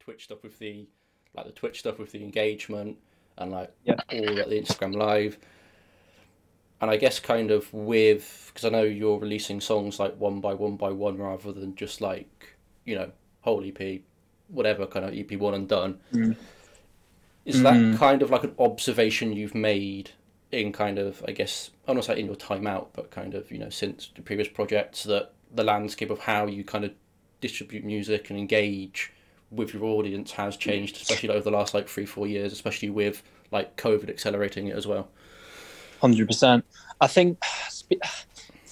Twitch stuff with the like the Twitch stuff with the engagement and like Yeah. all like the Instagram live. And I guess kind of with because I know you're releasing songs like one by one by one rather than just like you know whole EP, whatever kind of EP one and done. Mm. Is that Mm. kind of like an observation you've made in kind of I guess I'm not saying in your time out, but kind of you know since the previous projects that the landscape of how you kind of distribute music and engage with your audience has changed, especially over the last like three four years, especially with like COVID accelerating it as well. Hundred percent. I think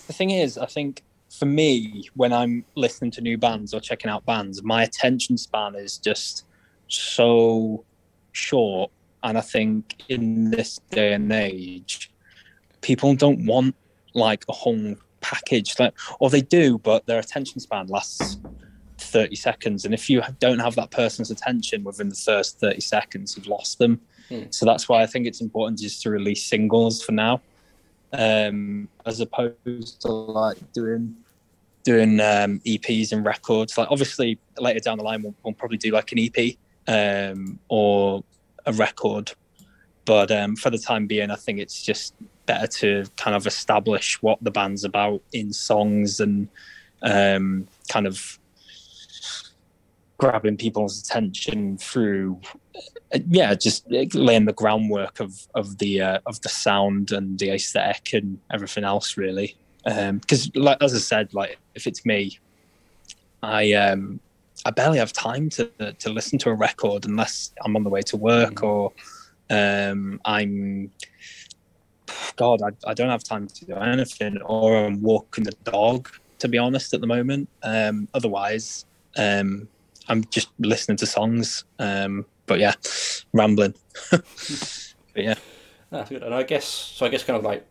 the thing is, I think for me, when I'm listening to new bands or checking out bands, my attention span is just so short. And I think in this day and age, people don't want like a whole package, like, or they do, but their attention span lasts 30 seconds. And if you don't have that person's attention within the first 30 seconds, you've lost them. Hmm. So that's why I think it's important just to release singles for now, um, as opposed to like doing doing um, EPs and records. Like obviously later down the line, we'll, we'll probably do like an EP um, or a record. But um, for the time being, I think it's just better to kind of establish what the band's about in songs and um, kind of grabbing people's attention through uh, yeah just laying the groundwork of of the uh, of the sound and the aesthetic and everything else really because like as i said like if it's me i um i barely have time to to listen to a record unless i'm on the way to work Mhm. or um i'm god I, I don't have time to do anything or i'm walking the dog to be honest at the moment um otherwise um i'm just listening to songs um but yeah rambling but yeah That's good. And I guess so. I guess kind of like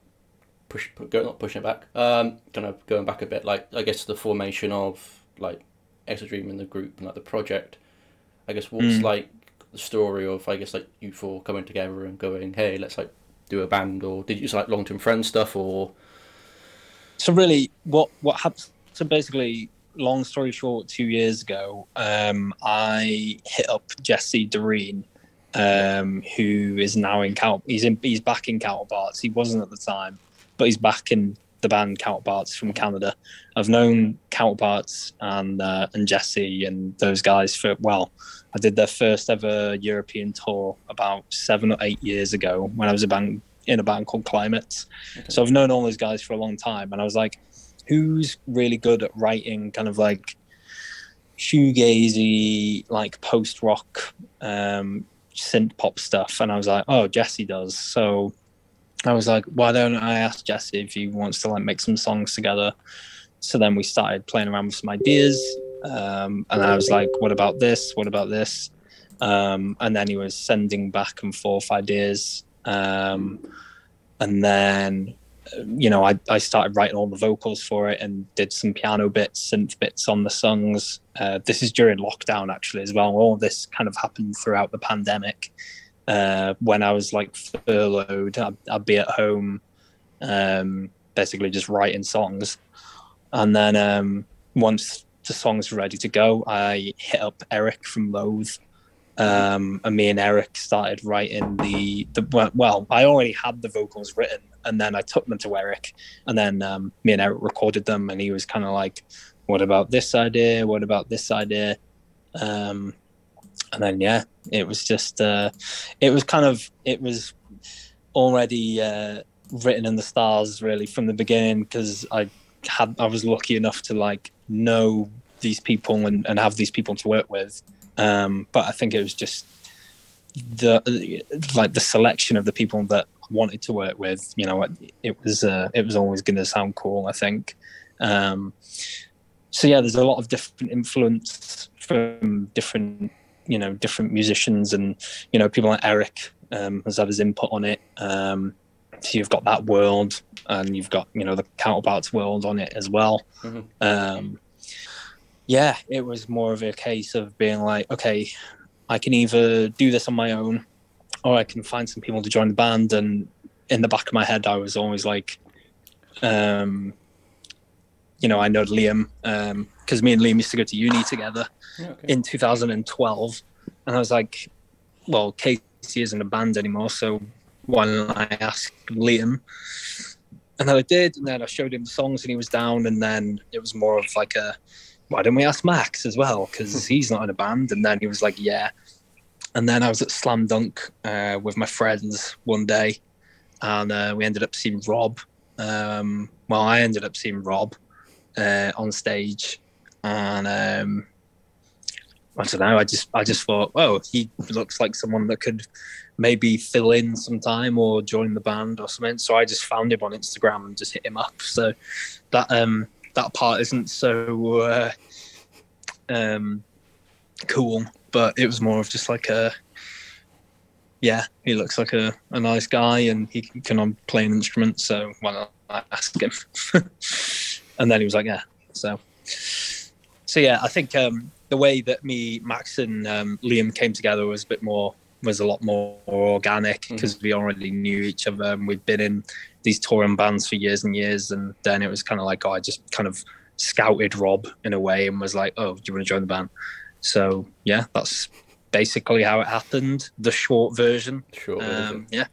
push, go not pushing it back. Um, kind of going back a bit. Like I guess the formation of like Exit Dream in the group and like the project. I guess what's Mm. like the story of I guess like you four coming together and going, hey, let's like do a band, or did you just like long term friend stuff, or so really what what happened so basically long story short two years ago um i hit up jesse doreen um who is now in Cal- he's in he's back in counterparts. He wasn't at the time but he's back in the band counterparts from canada. I've known counterparts and uh, and jesse and those guys for well i did their first ever european tour about seven or eight years ago when i was a band in a band called climates. So I've known all those guys for a long time, and I was like, who's really good at writing kind of like shoegazy, like post rock, um, synth pop stuff? And I was like, oh, Jesse does. So I was like, why don't I ask Jesse if he wants to like make some songs together? So then we started playing around with some ideas, um, and I was like, what about this? What about this? Um, and then he was sending back and forth ideas. Um, and then you know, I, I started writing all the vocals for it and did some piano bits, synth bits on the songs. Uh, this is during lockdown, actually, as well. All this kind of happened throughout the pandemic. Uh, when I was like furloughed, I'd, I'd be at home, um, basically just writing songs. And then um, once the songs were ready to go, I hit up Eric from Loathe. Um, and me and Eric started writing the, the well, I already had the vocals written and then I took them to Eric, and then um, me and Eric recorded them, and he was kind of like, "What about this idea? What about this idea?" Um, and then yeah, it was just, uh, it was kind of, it was already uh, written in the stars really from the beginning because I had, I was lucky enough to like know these people and, and have these people to work with, um, but I think it was just the like the selection of the people that wanted to work with you know it was uh, it was always going to sound cool i think. Um so yeah there's a lot of different influence from different you know different musicians and you know people like eric um has had his input on it. Um so you've got that world and you've got you know the counterparts world on it as well. Mhm. um yeah it was more of a case of being like okay i can either do this on my own or I can find some people to join the band. And in the back of my head, I was always like, um, you know, I know Liam because me and Liam used to go to uni together Yeah, okay. in 2012, and I was like, well, Casey isn't a band anymore, so why don't I ask Liam? And then I did, and then I showed him the songs, and he was down, and then it was more of like a, why don't we ask Max as well? Because he's not in a band, and then he was like, yeah. And then I was at Slam Dunk uh, with my friends one day, and uh, we ended up seeing Rob. Um, well, I ended up seeing Rob uh, on stage, and um, I don't know. I just I just thought, oh, he looks like someone that could maybe fill in sometime or join the band or something. So I just found him on Instagram and just hit him up. So that um that part isn't so uh, um cool, but it was more of just like a yeah, he looks like a, a nice guy and he can, can play an instrument. So why not ask him? and then he was like, yeah. So so yeah, I think um, the way that me, Max, and um, Liam came together was a bit more was a lot more organic because we already knew each other and we'd been in these touring bands for years and years. And then it was kind of like, oh, I just kind of scouted Rob in a way and was like, oh, do you want to join the band? So yeah, that's basically how it happened. The short version. Sure. Um, yeah,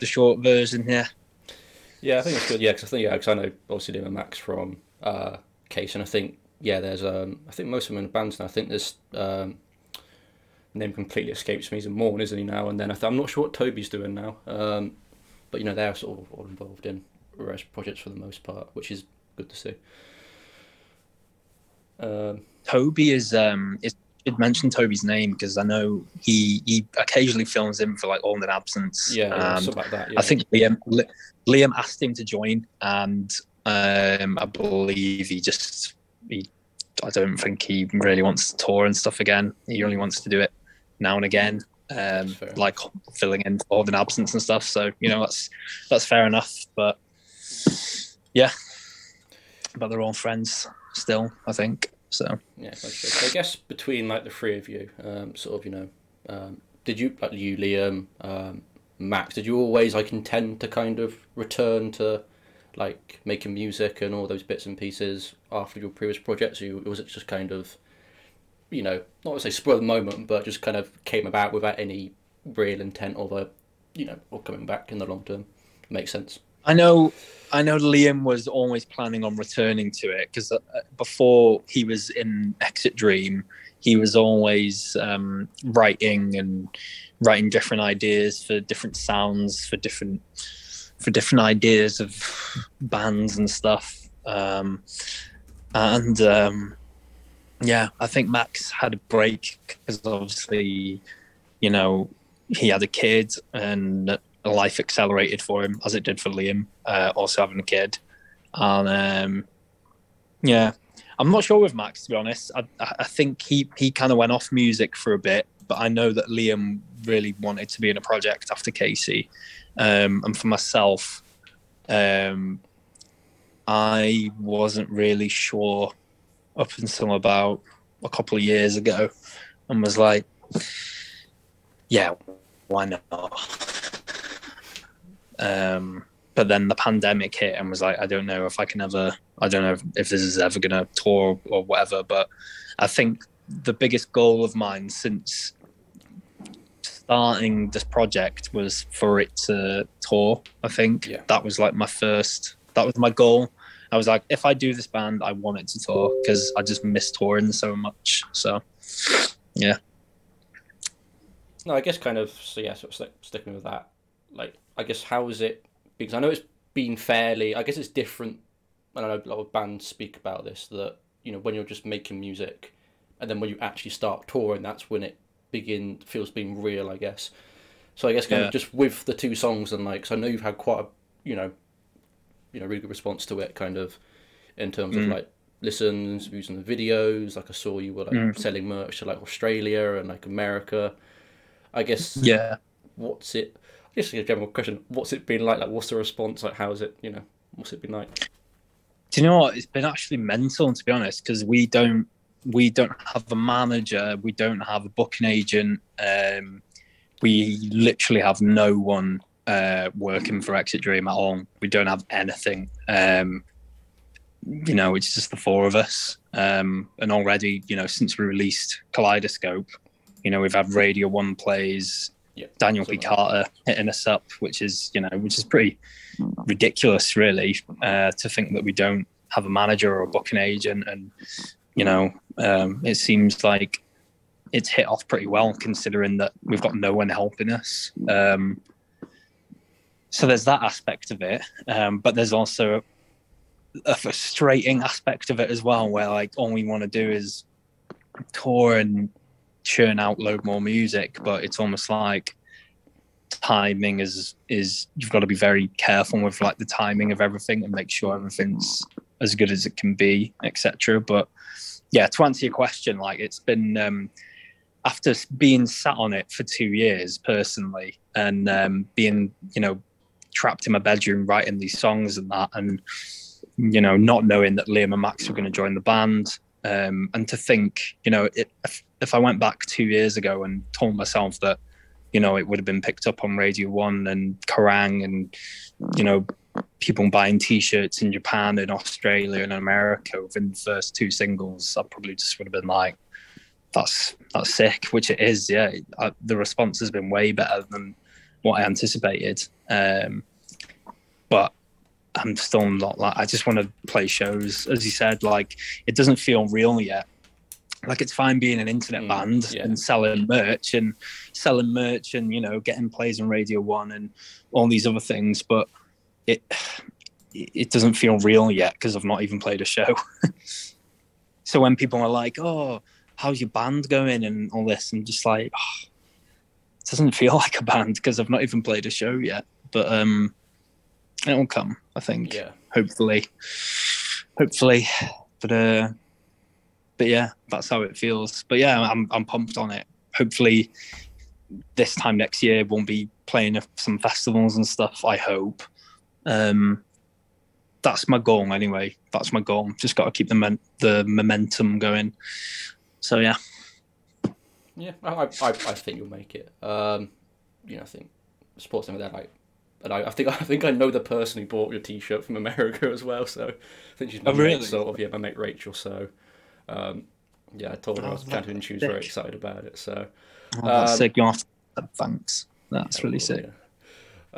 the short version. Yeah. Yeah, I think it's good. Yeah, because I think yeah, because I know obviously Liam and Max from uh, Case, and I think yeah, there's um, I think most of them in bands now. I think there's um, name completely escapes me. He's in Morn, isn't he now? And then I th- I'm not sure what Toby's doing now. Um, but you know they're sort of all involved in various projects for the most part, which is good to see. Um, Toby is um is should mention Toby's name because I know he he occasionally films in for like Holding Absence. yeah, and something like that. Yeah. I think Liam Liam asked him to join, and um, I believe he just he. I don't think he really wants to tour and stuff again. He only wants to do it now and again, um, like filling in for an absence and stuff. So you know that's that's fair enough. But yeah, but they're all friends still. I think so. Yeah. So I guess between like the three of you, um, sort of, you know, um, did you like you, Liam, um, Max? Did you always like intend to kind of return to like making music and all those bits and pieces after your previous projects? Or was it just kind of, you know, not to say spur of the moment, but just kind of came about without any real intent of a, you know, or coming back in the long term? Makes sense. I know, I know. Liam was always planning on returning to it because uh, before he was in Exit Dream, he was always um, writing and writing different ideas for different sounds for different for different ideas of bands and stuff. Um, and um, yeah, I think Max had a break because obviously, you know, he had a kid and life accelerated for him as it did for Liam, uh, also having a kid. And um, yeah, I'm not sure with Max to be honest. I, I think he he kind of went off music for a bit, but I know that Liam really wanted to be in a project after Casey. Um, and for myself, um, I wasn't really sure up until about a couple of years ago, and was like, yeah, why not? Um, but then the pandemic hit and was like, I don't know if I can ever, I don't know if, if this is ever going to tour or whatever. But I think the biggest goal of mine since starting this project was for it to tour. I think Yeah. that was like my first, that was my goal. I was like, if I do this band, I want it to tour because I just miss touring so much. So, yeah. No, I guess kind of so yeah, sort of stick, sticking with that. Like, I guess how is it? Because I know it's been fairly. I guess it's different. And I know a lot of bands speak about this that you know when you're just making music, and then when you actually start touring, that's when it begin feels being real. I guess. So I guess kind Yeah. of just with the two songs and like, 'cause I know you've had quite a you know, you know, really good response to it, kind of, in terms of Mm. like listens, views on the videos. Like I saw you were like Mm. selling merch to like Australia and like America. I guess Yeah. what's it just a general question what's it been like like what's the response like how's it you know what's it been like Do you know what? It's been actually mental to be honest, because we don't we don't have a manager, we don't have a booking agent, um, we literally have no one uh, working for Exit Dream at all. We don't have anything. Um, you know, it's just the four of us. Um, and already, you know, since we released Kaleidoscope, you know, we've had Radio One plays, Yeah. Daniel P. Carter hitting us up, which is, you know, which is pretty ridiculous, really, uh, to think that we don't have a manager or a booking agent. And, you know, um, it seems like it's hit off pretty well considering that we've got no one helping us. Um, so there's that aspect of it. Um, but there's also a frustrating aspect of it as well, where like all we want to do is tour and churn out load more music, but it's almost like timing is is you've got to be very careful with like the timing of everything and make sure everything's as good as it can be, etc. But yeah, to answer your question, like it's been um, after being sat on it for two years personally, and um, being you know trapped in my bedroom writing these songs and that, and you know not knowing that Liam and Max were going to join the band, um, and to think you know it, if, if I went back two years ago and told myself that you know it would have been picked up on Radio One and Kerrang and you know people buying t-shirts in Japan and Australia and America within the first two singles, I probably just would have been like, "That's that's sick," which it is. Yeah, I, the response has been way better than what I anticipated. Um, but I'm still not like I just want to play shows, as you said. Like it doesn't feel real yet. Like it's fine being an internet Mm, band yeah. and selling merch and selling merch and you know getting plays on Radio One and all these other things, but it it doesn't feel real yet because I've not even played a show. so when people are like, "Oh, how's your band going?" and all this, I'm just like, oh, it doesn't feel like a band because I've not even played a show yet. But um, it will come, I think. Yeah. Hopefully, hopefully, but uh, but yeah, that's how it feels. But yeah, I'm I'm pumped on it. Hopefully, this time next year won't be playing at some festivals and stuff. I hope. Um, that's my goal anyway. That's my goal. Just got to keep the men- the momentum going. So yeah, Yeah, I, I, I think you'll make it. Um, you know, I think sports like that, like, and I, I think I think I know the person who bought your T-shirt from America as well. So I think she's my Oh, mate, sort of yeah, my mate Rachel. So, um, yeah, I told her I Oh, was chatting and she was very excited about it. So oh, that's Um, sick. You have to thanks. That's really sick. Yeah.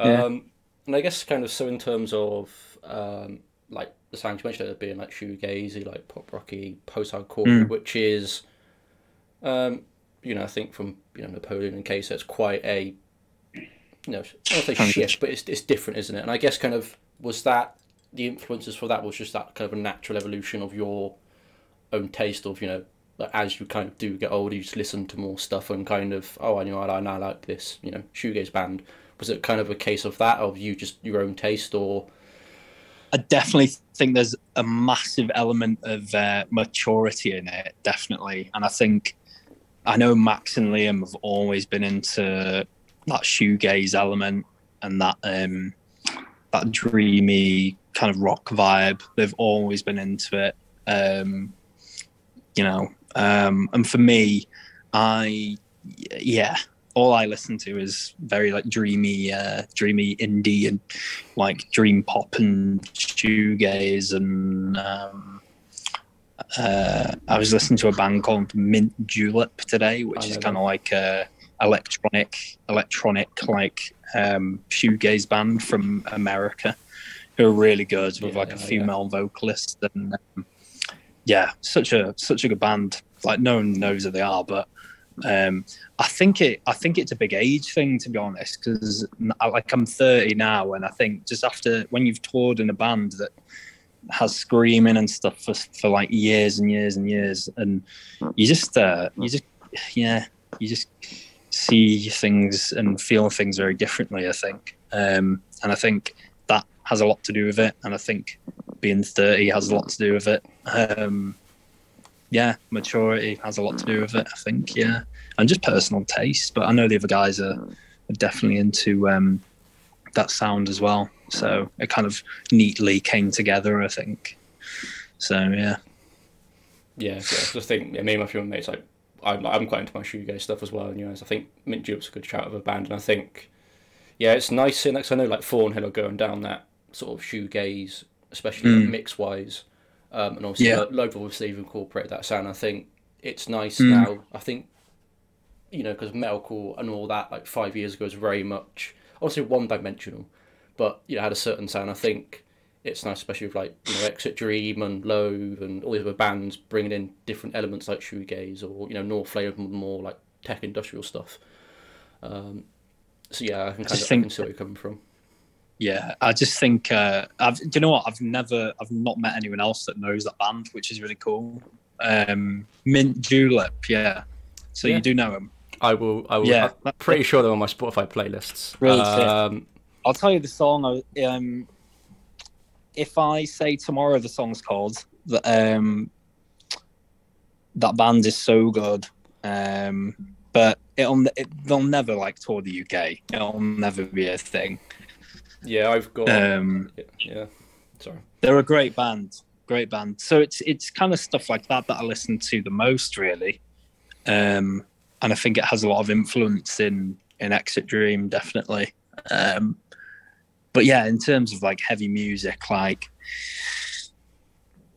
Yeah. Um, and I guess kind of so in terms of um, like the sounds you mentioned, it being like shoegazy, like pop rocky, post hardcore, Mm. which is, um, you know, I think from you know Napoleon and Case, it's quite a, you know, I don't say shift, but it's it's different, isn't it? And I guess kind of was that the influences for that was just that kind of a natural evolution of your own taste of you know. Like as you kind of do get older, you just listen to more stuff and kind of, oh, I know I, I like this, you know, shoegaze band was it kind of a case of that of you just your own taste or I definitely think there's a massive element of uh, maturity in it, definitely. And I think I know Max and Liam have always been into that shoegaze element and that um, that dreamy kind of rock vibe. They've always been into it, um, you know. Um, and for me, I yeah, all I listen to is very like dreamy, uh, dreamy indie and like dream pop and shoegaze and um, uh, I was listening to a band called Mint Julep today, which is kind of like a electronic, electronic like um, shoegaze band from America, who are really good with Yeah, like a yeah, yeah. female vocalist and um, yeah, such a such a good band. Like no one knows who they are, but um, I think it. I think it's a big age thing, to be honest. Because like I'm 30 now, and I think just after when you've toured in a band that has screaming and stuff for, for like years and years and years, and you just uh, you just yeah, you just see things and feel things very differently. I think, um, and I think that has a lot to do with it. And I think being 30 has a lot to do with it. Um, yeah, maturity has a lot to do with it. I think, yeah, and just personal taste. But I know the other guys are, are definitely into um, that sound as well. So it kind of neatly came together. I think. So yeah, yeah, so I just think yeah, me and my few mates like I'm, I'm quite into my shoegaze stuff as well and you know I think Mint Julep's a good shout of a band and I think yeah it's nice seeing because I know like Thornhill are going down that sort of shoegaze especially Mm. like, mix wise um, and obviously Yeah. Lo- Loathe obviously incorporated that sound. I think it's nice Mm. now. I think you know because metalcore and all that like five years ago was very much obviously one dimensional, but you know had a certain sound. I think it's nice, especially with like you know Exit Dream and Loathe and all these other bands bringing in different elements like shoegaze or you know North Flame more like tech industrial stuff. Um, so yeah, I can kind just of I think- can see where you're coming from. Yeah, I just think uh, I've. Do you know what? I've never, I've not met anyone else that knows that band, which is really cool. Um, Mint Julep, yeah. So Yeah. you do know them. I will. I will. Yeah. I'm pretty sure they're on my Spotify playlists. Really um, I'll tell you the song. Um, if I say tomorrow, the song's called. The, um, that band is so good. Um, but it'll it, they'll never like tour the UK. It'll never be a thing. yeah, I've got. Um, yeah, yeah. Sorry. they're a great band, great band. So it's it's kind of stuff like that that I listen to the most, really. Um, and I think it has a lot of influence in in Exit Dream, definitely. Um, but yeah, in terms of like heavy music, like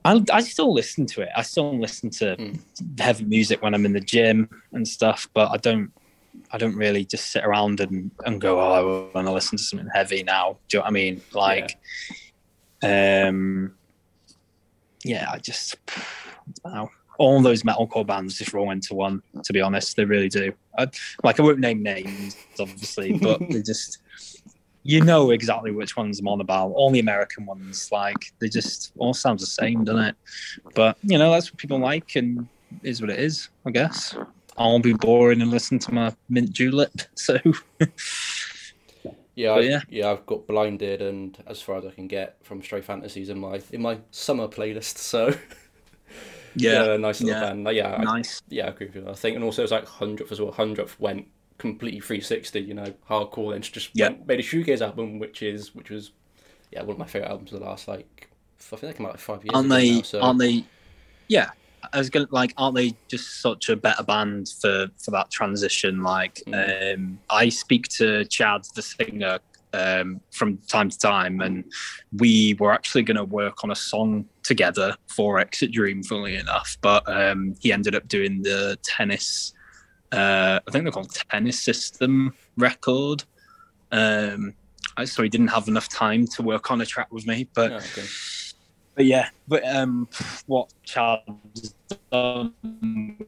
I, I still listen to it. I still listen to Mm. heavy music when I'm in the gym and stuff, but I don't. I don't really just sit around and, and go, oh, I want to listen to something heavy now. Do you know what I mean? Like, um, yeah, I just, I. All those metalcore bands just roll into one. To be honest, they really do. I, like, I won't name names, obviously, but they just, you know exactly which ones I'm on about. All the American ones, like, they just all sounds the same, doesn't it? But you know, that's what people like, and is what it is, I guess. I'll be boring and listen to my mint julep. So Yeah, I, yeah. yeah, I've got blinded and as far as I can get from Stray Fantasies in my in my summer playlist. So yeah, nice little yeah. band. Yeah, I, nice. yeah, I agree with you. I think, and also it's like hundredth as well. Hundredth went completely 360. You know, hardcore and just Yeah. went, made a shoegaze album, which is which was yeah one of my favorite albums of the last like I think they came out like five years aren't ago they? now. So Aren't they? Yeah, I was gonna like, aren't they just such a better band for for that transition? Like, Mm. um, I speak to Chad, the singer, um, from time to time, and we were actually going to work on a song together for Exit Dream, funnily enough. But um, he ended up doing the tennis. Uh, I think they're called Tennis System record. Um, I- so he didn't have enough time to work on a track with me, but yeah, okay. but yeah, but um, what Chad's done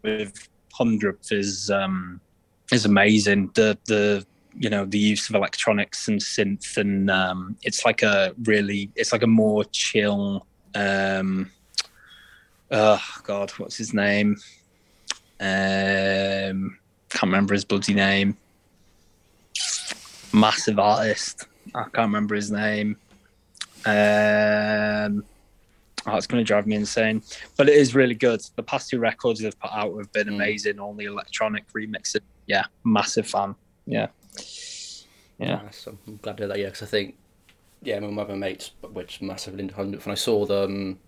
with hundredth is um is amazing. The the you know the use of electronics and synth and um, it's like a really it's like a more chill. Um, oh God, what's his name? Um, can't remember his bloody name. Massive artist. I can't remember his name. Um, oh, it's going to drive me insane. But it is really good. The past two records they've put out have been Mm. amazing. All the electronic remixes. Yeah, massive fan. Yeah. Yeah. Nice. I'm glad to hear that. Yeah, because I think yeah, my other mates, which massively into hundredth, and I saw them.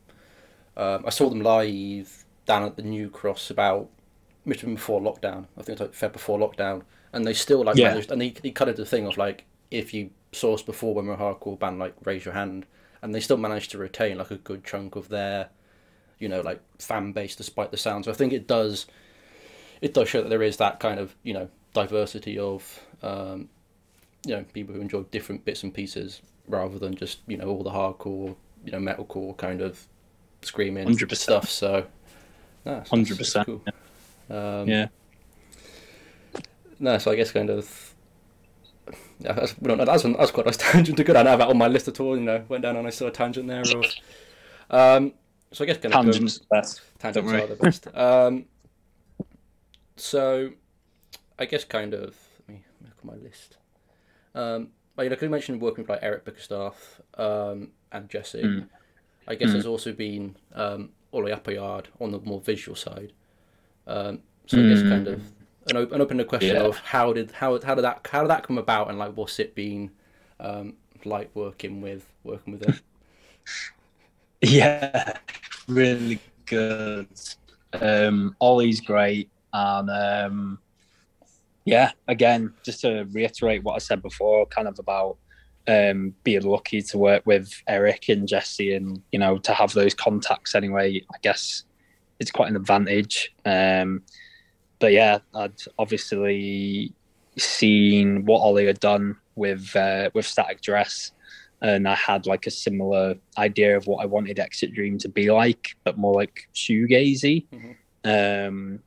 Um, I saw them live down at the New Cross about must have been before lockdown. I think it was like Feb before lockdown, and they still like Yeah. managed. And he he of did the thing of like if you saw us before when we were hardcore band, like raise your hand, and they still managed to retain like a good chunk of their, you know, like fan base despite the sound. So I think it does, it does show that there is that kind of you know diversity of. Um, you know people who enjoy different bits and pieces rather than just you know all the hardcore you know metalcore kind of screaming 100%. stuff so no, it's- it's- it's 100%, cool. Um, Yeah. no so I guess kind of yeah, that's, we don't know, that's, that's quite a nice tangent to go down. I have that on my list at all. You know, went down on a sort of tangent there. Of, um, so I guess kind of go- Tangents the best. tangents are the best. Um, so, I guess kind of let me look at my list. Um, you know, 'cause you mentioned working with like Eric Bickerstaffe um, and Jesse. Mm. I guess Mm. there's also been um, Olli Appleyard on the more visual side. Um, so I guess kind Mm. of an, op- an open question Yeah. of how did how how did that how did that come about and like what's it been um, like working with working with him? Yeah, really good. Um, Olli's great, and um, yeah, again, just to reiterate what I said before, kind of about um, being lucky to work with Eric and Jesse, and you know to have those contacts anyway. I guess it's quite an advantage. Um, but yeah, I'd obviously seen what Olli had done with uh, with Static Dress, and I had like a similar idea of what I wanted Exit Dream to be like, but more like shoegazy, mm-hmm. um,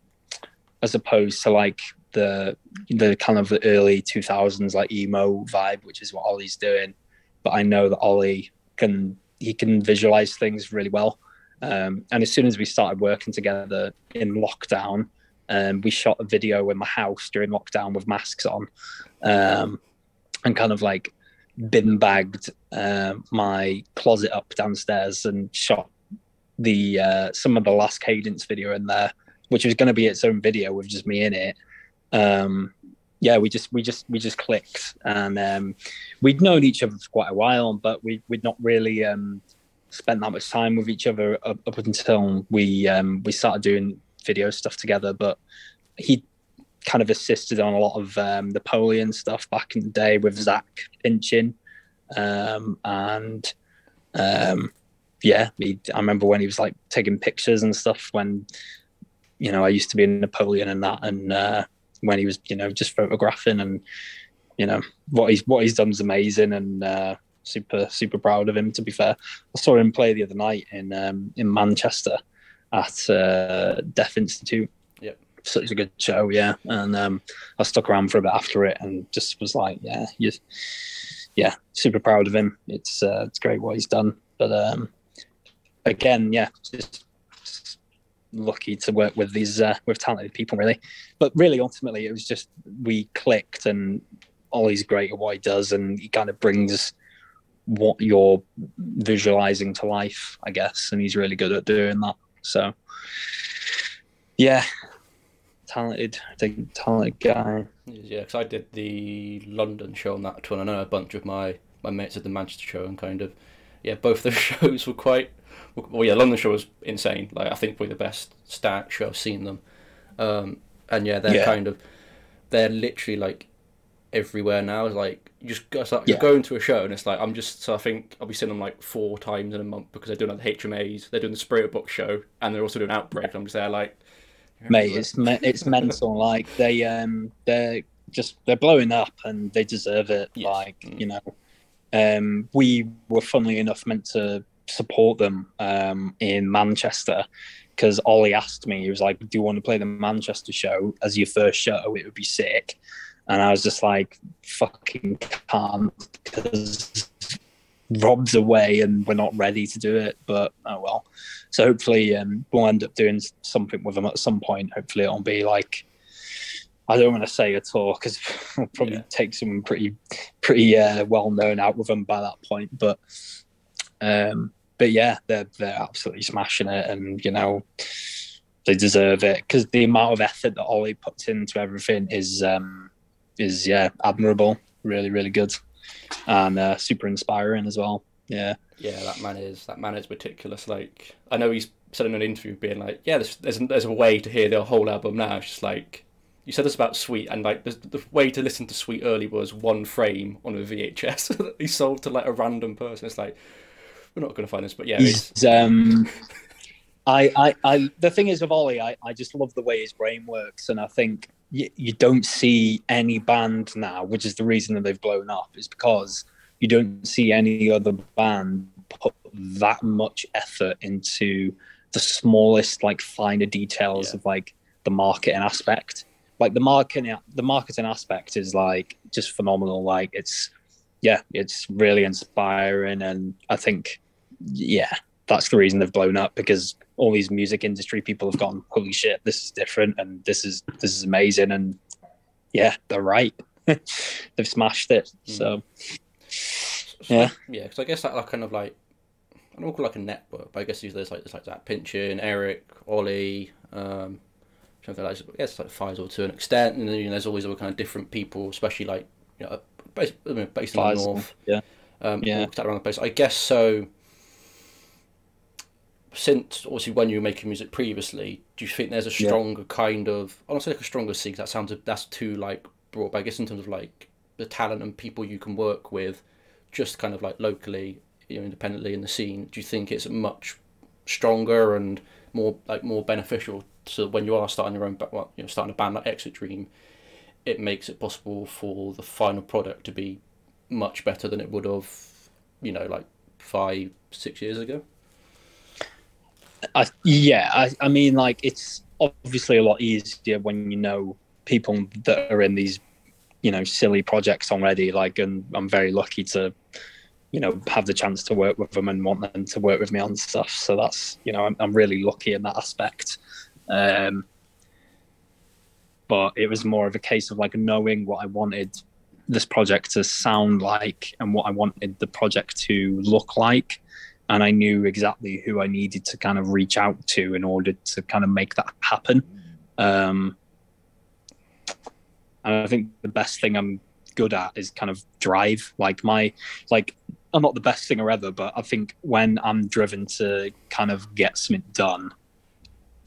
as opposed to like the the kind of the early 2000s like emo vibe, which is what Olli's doing. But I know that Olli can he can visualize things really well. Um, and as soon as we started working together in lockdown, um, we shot a video in my house during lockdown with masks on, um, and kind of like bin bagged uh, my closet up downstairs and shot the uh, some of the last cadence video in there, which was going to be its own video with just me in it. Um, yeah, we just we just we just clicked, and um, we'd known each other for quite a while, but we we'd not really um, spent that much time with each other up, up until we um, we started doing video stuff together. But he kind of assisted on a lot of um, Napoleon stuff back in the day with Zach Pinchin, um, and um, yeah, he, I remember when he was like taking pictures and stuff when you know I used to be in Napoleon and that, and uh, when he was, you know, just photographing and you know what he's what he's done is amazing and uh, super super proud of him. To be fair, I saw him play the other night in um, in Manchester at uh, Deaf Institute. Yep, such a good show, yeah. And um, I stuck around for a bit after it and just was like, yeah, you, yeah, super proud of him. It's uh, it's great what he's done, but um, again, yeah, just lucky to work with these uh, with talented people really but really ultimately it was just we clicked and olli's great at what he does and he kind of brings what you're visualizing to life i guess and he's really good at doing that so yeah talented talented guy yeah because i did the london show on that tour and i know a bunch of my my mates at the manchester show and kind of yeah both those shows were quite well, yeah, London show was insane. Like I think probably the best Static show I've seen them. Um, and yeah, they're yeah. kind of they're literally like everywhere now. Like you just like, yeah. going to a show and it's like I'm just so I think I'll be seeing them like four times in a month because they're doing like the HMAs, they're doing the Spiritbox show, and they're also doing Outbreak. I'm just there like, mate, it's me- it's mental. like they um they're just they're blowing up and they deserve it. Yes. Like mm. you know, um we were funnily enough meant to support them um, in Manchester because Olli asked me, he was like, Do you want to play the Manchester show as your first show? It would be sick. And I was just like, Fucking can't because Rob's away and we're not ready to do it. But oh well. So hopefully um, we'll end up doing something with them at some point. Hopefully it'll be like, I don't want to say a tour because we'll probably yeah. take someone pretty, pretty uh, well known out with them by that point. But um, but yeah, they're they're absolutely smashing it, and you know they deserve it because the amount of effort that Olli puts into everything is um, is yeah admirable, really really good, and uh, super inspiring as well. Yeah, yeah, that man is that man is meticulous. Like I know he's said in an interview, being like, yeah, there's there's, there's a way to hear the whole album now. It's just like you said this about Sweet, and like the, the way to listen to Sweet early was one frame on a VHS that he sold to like a random person. It's like we're not going to find this, but yeah, he's, um, I, I, I, the thing is with Olli, I, I just love the way his brain works, and I think you, you don't see any band now, which is the reason that they've blown up, is because you don't see any other band put that much effort into the smallest, like finer details yeah. of like the marketing aspect. Like the marketing, the marketing aspect is like just phenomenal. Like it's, yeah, it's really inspiring, and I think yeah, that's the reason they've blown up because all these music industry people have gone, holy shit, this is different and this is this is amazing and yeah, they're right. they've smashed it. Mm. So yeah, yeah. Because I guess that like kind of like I don't call like a network, but I guess there's like there's like that Pinchin, Eric, Olli. Um, something like I guess like Faisal to an extent, and then you know, there's always other kind of different people, especially like you know based, based in the north. Yeah. Um, yeah. Around the place. I guess so since obviously when you were making music previously, do you think there's a stronger yeah. kind of I don't say like a stronger scene? That sounds that's too like broad, but I guess in terms of like the talent and people you can work with, just kind of like locally, you know, independently in the scene, do you think it's much stronger and more like more beneficial so when you are starting your own well, you know starting a band like Exit Dream, it makes it possible for the final product to be much better than it would have, you know, like five six years ago. I, yeah, I, I mean, like it's obviously a lot easier when you know people that are in these, you know, silly projects already. Like, and I'm very lucky to, you know, have the chance to work with them and want them to work with me on stuff. So that's, you know, I'm, I'm really lucky in that aspect. Um, but it was more of a case of like knowing what I wanted this project to sound like and what I wanted the project to look like. And I knew exactly who I needed to kind of reach out to in order to kind of make that happen. Um, and I think the best thing I'm good at is kind of drive. Like my, like I'm not the best singer ever, but I think when I'm driven to kind of get something done,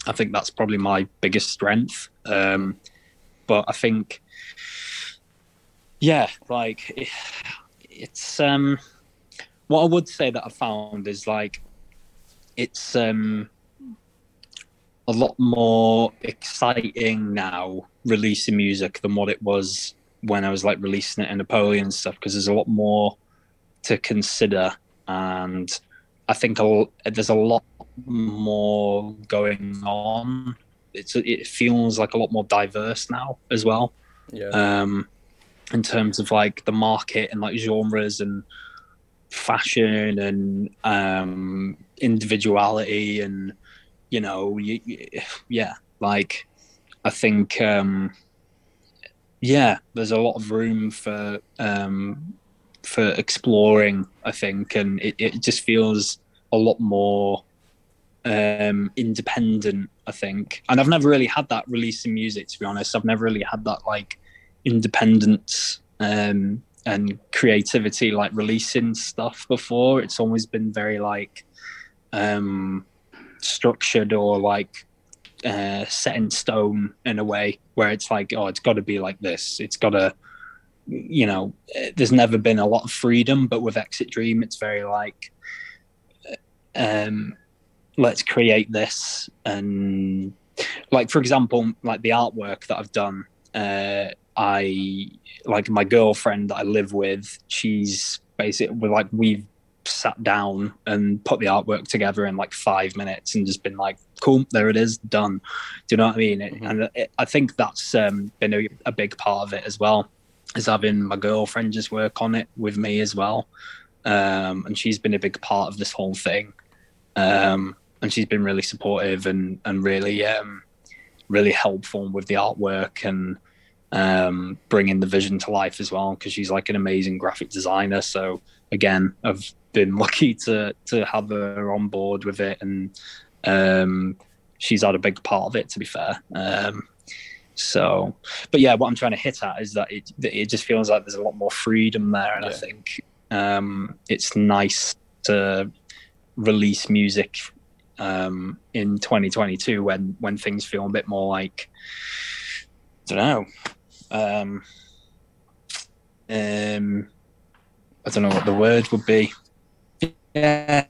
I think that's probably my biggest strength. Um, but I think, yeah, like it, it's um, what I would say that I found is like it's um, a lot more exciting now releasing music than what it was when I was like releasing it in Napoleon stuff because there's a lot more to consider and I think a, there's a lot more going on. It's it feels like a lot more diverse now as well. Yeah. Um, in terms of like the market and like genres and fashion and um, individuality and you know yeah like I think um, yeah there's a lot of room for um, for exploring I think and it, it just feels a lot more um, independent, I think. And I've never really had that releasing music, to be honest. I've never really had that like independence um, and creativity, like releasing stuff before. It's always been very like um, structured or like uh, set in stone in a way where it's like, oh, it's got to be like this. It's got to, you know, there's never been a lot of freedom, but with Exit Dream, it's very like, um, let's create this and like for example like the artwork that i've done uh i like my girlfriend that i live with she's basically like we've sat down and put the artwork together in like five minutes and just been like cool there it is done. Do you know what i mean? Mm-hmm. and it, i think that's um, been a, a big part of it as well is having my girlfriend just work on it with me as well. Um, and she's been a big part of this whole thing. Um, and she's been really supportive and and really um, really helpful with the artwork and um, bringing the vision to life as well because she's like an amazing graphic designer. So again, I've been lucky to to have her on board with it, and um, she's had a big part of it. To be fair. Um, so, but yeah, what I'm trying to hit at is that it it just feels like there's a lot more freedom there, and yeah. I think um, it's nice to release music um, in 2022 when when things feel a bit more like I don't know. Um, um, I don't know what the word would be. Yeah,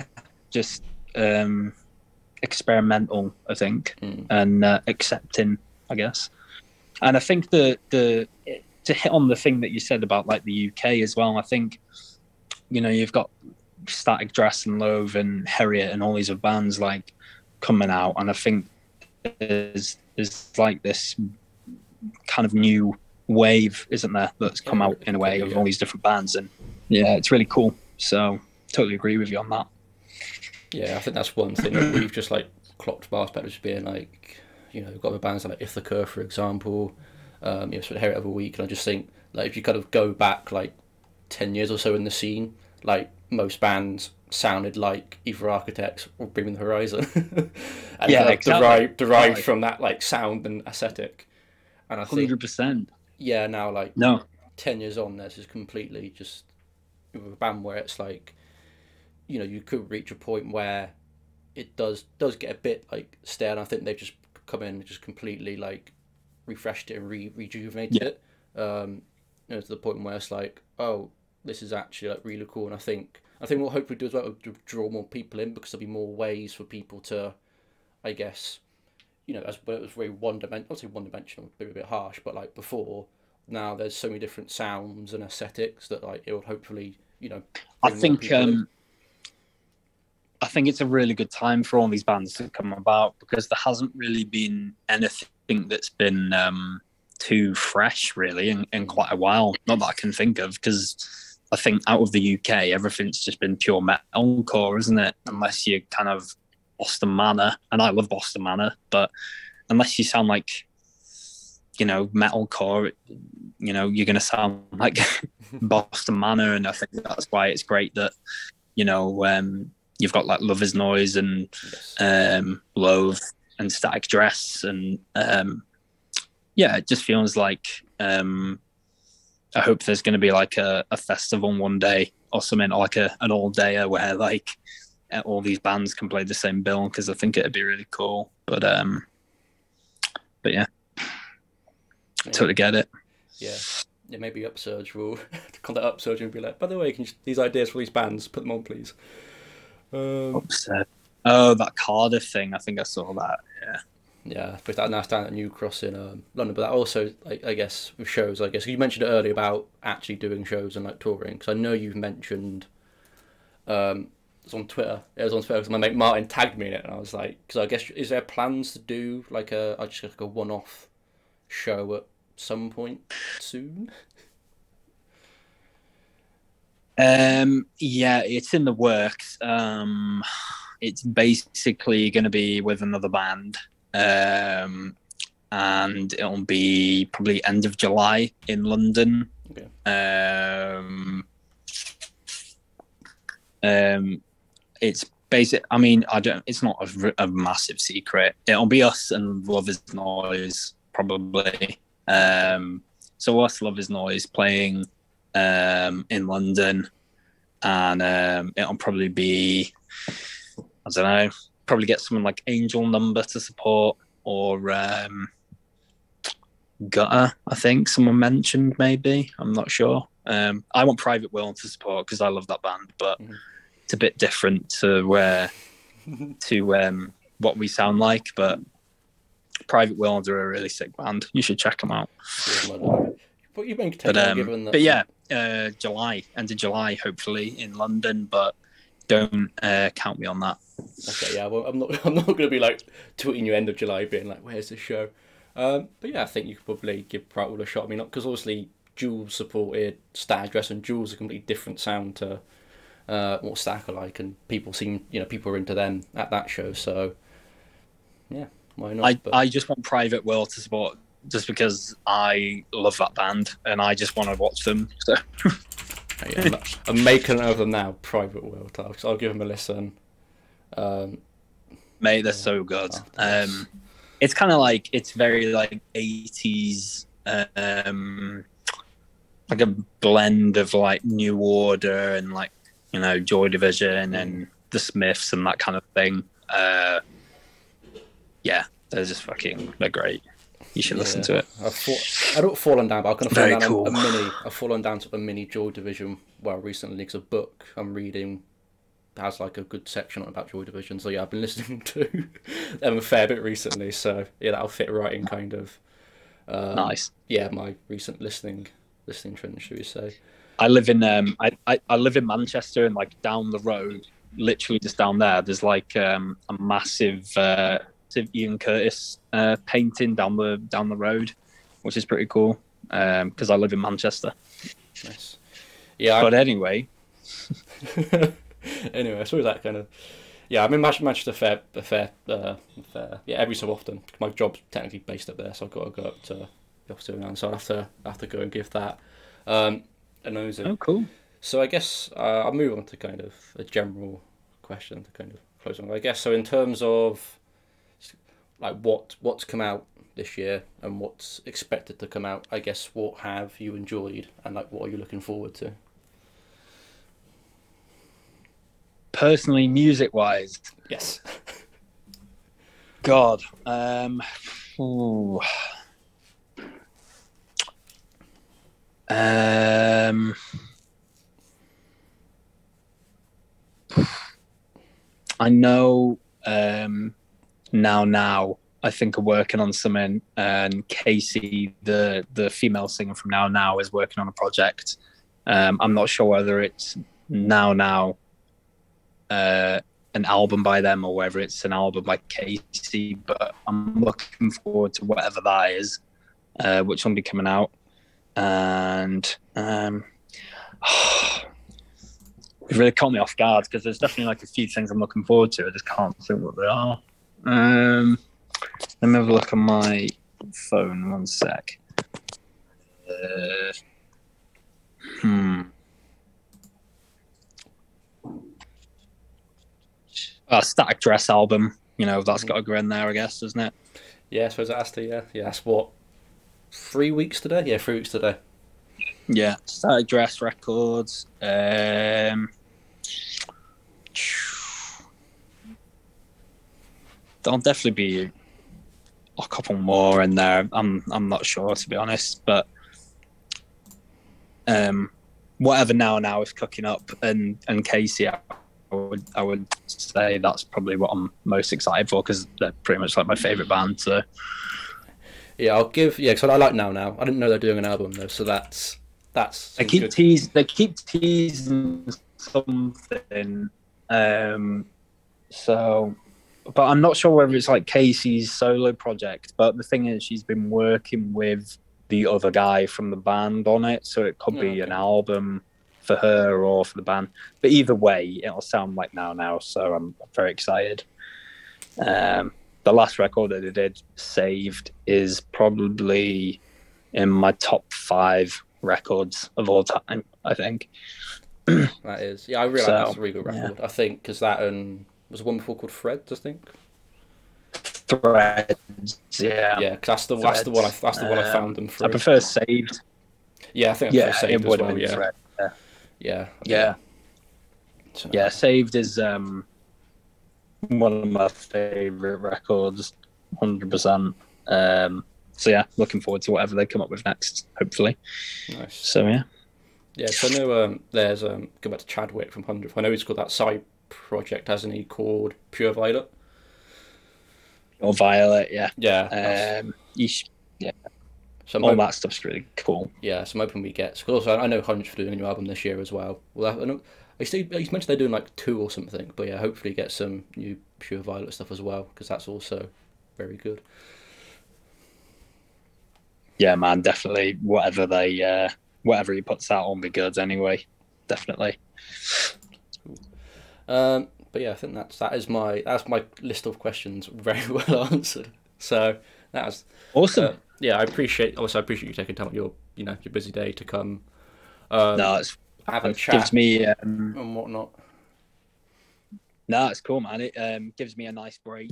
just um, experimental, I think, mm. and uh, accepting, I guess. And I think the the to hit on the thing that you said about like the UK as well. I think you know you've got Static Dress and Loathe and Heriot and all these other bands like coming out, and I think there's there's like this kind of new wave, isn't there, that's come out in a way of all these different bands, and yeah, it's really cool. So totally agree with you on that. Yeah, I think that's one thing that we've just like clocked Barspeck as being like, you know, we've got the bands like If the Ithaca, for example, um, you know, sort of Heriot of a Week, and I just think like if you kind of go back like ten years or so in the scene, like most bands sounded like either Architects or Bring the Horizon, and yeah, exactly. derived derived from that like sound and aesthetic. And I think hundred percent. Yeah, now like no, ten years on, this is completely just a band where it's like, you know, you could reach a point where it does does get a bit like stale. And I think they've just come in and just completely like refreshed it and re- rejuvenated yeah. it. Um, you know, to the point where it's like, oh, this is actually like really cool. And I think I think what hopefully do as well draw more people in because there'll be more ways for people to, I guess, you know, as well it was very one dimensional. I'd say one dimensional, maybe a bit harsh, but like before, now there's so many different sounds and aesthetics that like it will hopefully, you know. I think um, I think it's a really good time for all these bands to come about because there hasn't really been anything that's been um, too fresh really in, in quite a while. Not that I can think of because I think out of the UK everything's just been pure metalcore, isn't it? Unless you kind of Boston Manor, and I love Boston Manor, but unless you sound like you know metalcore, you know you're going to sound like Boston Manor, and I think that's why it's great that you know um, you've got like Love Is Noise and um, Loathe and Static Dress, and um, yeah, it just feels like um, I hope there's going to be like a, a festival one day or something like a an all dayer where like all these bands can play the same bill because I think it'd be really cool. But um, but yeah, totally get it. Yeah. Yeah, maybe Upsurge will contact Upsurge and be like, by the way, can you, these ideas for these bands, put them on, please. Um, Upset. Oh, that Cardiff thing. I think I saw that. Yeah. yeah, but that now down at New Cross in um, London. But that also, like, I guess, with shows, I guess you mentioned it earlier about actually doing shows and like touring. Because I know you've mentioned, um, was on Twitter. It was on Twitter because my mate Martin tagged me in it, and I was like, because I guess is there plans to do like a, I just like a one-off show at some point soon? Um, yeah, it's in the works. Um, it's basically going to be with another band, um, and it'll be probably end of July in London. Okay. Um, um, it's basic. I mean, I don't. It's not a, a massive secret. It'll be us and Love Is Noise probably. Um, so us, Love Is Noise playing um, in London, and um, it'll probably be I don't know, probably get someone like Angel Number to support or um, Gutter. I think someone mentioned maybe. I'm not sure. Um, I want Private Will to support because I love that band, but Mhm. It's a bit different to where to um, what we sound like. But Private Will are a really sick band. You should check them out. But you've been But um, given that. but yeah, uh, July, end of July, hopefully in London. But don't uh, count me on that. Okay, yeah, well, I'm not. I'm not going to be like tweeting you end of July, being like, "Where's the show?" Um, but yeah, I think you could probably give Bright Wall a shot. I mean, not because obviously Jules supported Static Dress, and Jules a completely different sound to uh, what Stack are like, and people seem, you know, people are into them at that show. So yeah, why not? I, But- I just want Private Will to support just because I love that band and I just want to watch them. So Yeah, I'm, making over them now. Private World Talks. I'll give them a listen. Um, mate, they're so good. Oh. Um, it's kind of like it's very like eighties, um, like a blend of like New Order and like you know Joy Division and the Smiths and that kind of thing. Uh, yeah, they're just fucking they're great. You should listen to it. I've fall, I don't fallen down, but I've kind of Very down cool. a, mini. I've fallen down to a mini Joy Division. Well, recently, because a book I'm reading has like a good section on about Joy Division. So yeah, I've been listening to them a fair bit recently. So yeah, that'll fit right in kind of. Um, Nice. Yeah, my recent listening listening trend, should we say? I live in um I, I, I live in Manchester and like down the road, literally just down there, there's like um a massive uh massive Ian Curtis uh painting down the down the road, which is pretty cool. Um because I live in Manchester. Nice. Yeah, But anyway, I, anyway, I suppose that kind of. Yeah, I'm in Manchester Manchester fair, a fair, uh, fair. Yeah, every so often. My job's technically based up there, so I've got to go up to the office every now and so I have to have to go and give that um, a nosy. oh cool. So I guess uh, I'll move on to kind of a general question to kind of close on. I guess so in terms of like what what's come out this year and what's expected to come out. I guess what have you enjoyed and like what are you looking forward to? Personally, music wise, Yes. God. Um ooh. Um, I know um, now. Now I think are working on something, and Casey, the the female singer from Now Now, is working on a project. Um, I'm not sure whether it's Now Now, uh, an album by them, or whether it's an album by Casey. But I'm looking forward to whatever that is, uh, which will be coming out and um, it really caught me off guard because there's definitely like a few things I'm looking forward to. I just can't think what they are. Um, let me have a look on my phone. One sec. Uh, hmm. A static dress album. You know that's got to go in there, I guess, doesn't it? Yeah, I suppose it has to. Yeah, yeah. That's what three weeks today. Yeah, three weeks today. Yeah, static dress records. Um, there'll definitely be a couple more in there. I'm I'm not sure to be honest, but um, whatever now now is cooking up and and Casey, I would I would say that's probably what I'm most excited for because they're pretty much like my favorite band. So yeah, I'll give yeah because I like now now. I didn't know they're doing an album though, so that's that's they keep teasing they keep teasing something. Um, so but I'm not sure whether it's like Casey's solo project. But the thing is, she's been working with the other guy from the band on it, so it could be okay. an album for her or for the band. But either way, it'll sound like now now. So I'm very excited. Um, the last record that they did, Saved, is probably in my top five records of all time. I think that is. Yeah, I realize so, that's a really good record. Yeah. I think because that and was one before called Threads, I think. Threads, yeah, yeah. Cause that's the Threads. that's the one I that's the um, one I found them for. I prefer Saved. Yeah, I think I yeah, Saved it would well, yeah. Thread, yeah. Yeah. Yeah. So. Yeah, Saved is um one of my favorite records, hundred percent. Um, so yeah, looking forward to whatever they come up with next. Hopefully. Nice. So yeah. Yeah, so I know um, there's um, go back to Chadwick from Hundredth. I know he's called that side project, hasn't he? Called Pure Violet. Or Violet, yeah. Yeah. Um, yeah. So all hoping, that stuff's really cool. Yeah, so I'm hoping we get. Because also, I know Hundredth for doing a new album this year as well. Well, I he's mentioned they're doing like two or something, but yeah, hopefully get some new Pure Violet stuff as well because that's also very good. Yeah, man, definitely. Whatever they, uh, whatever he puts out on be good anyway. Definitely. Um, but yeah, I think that's that is my that's my list of questions very well answered. So that's awesome. Uh, yeah, I appreciate. Also, I appreciate you taking time out your you know your busy day to come. Um, no, it's have a it chat gives me um, and whatnot. No, it's cool, man. It um, gives me a nice break.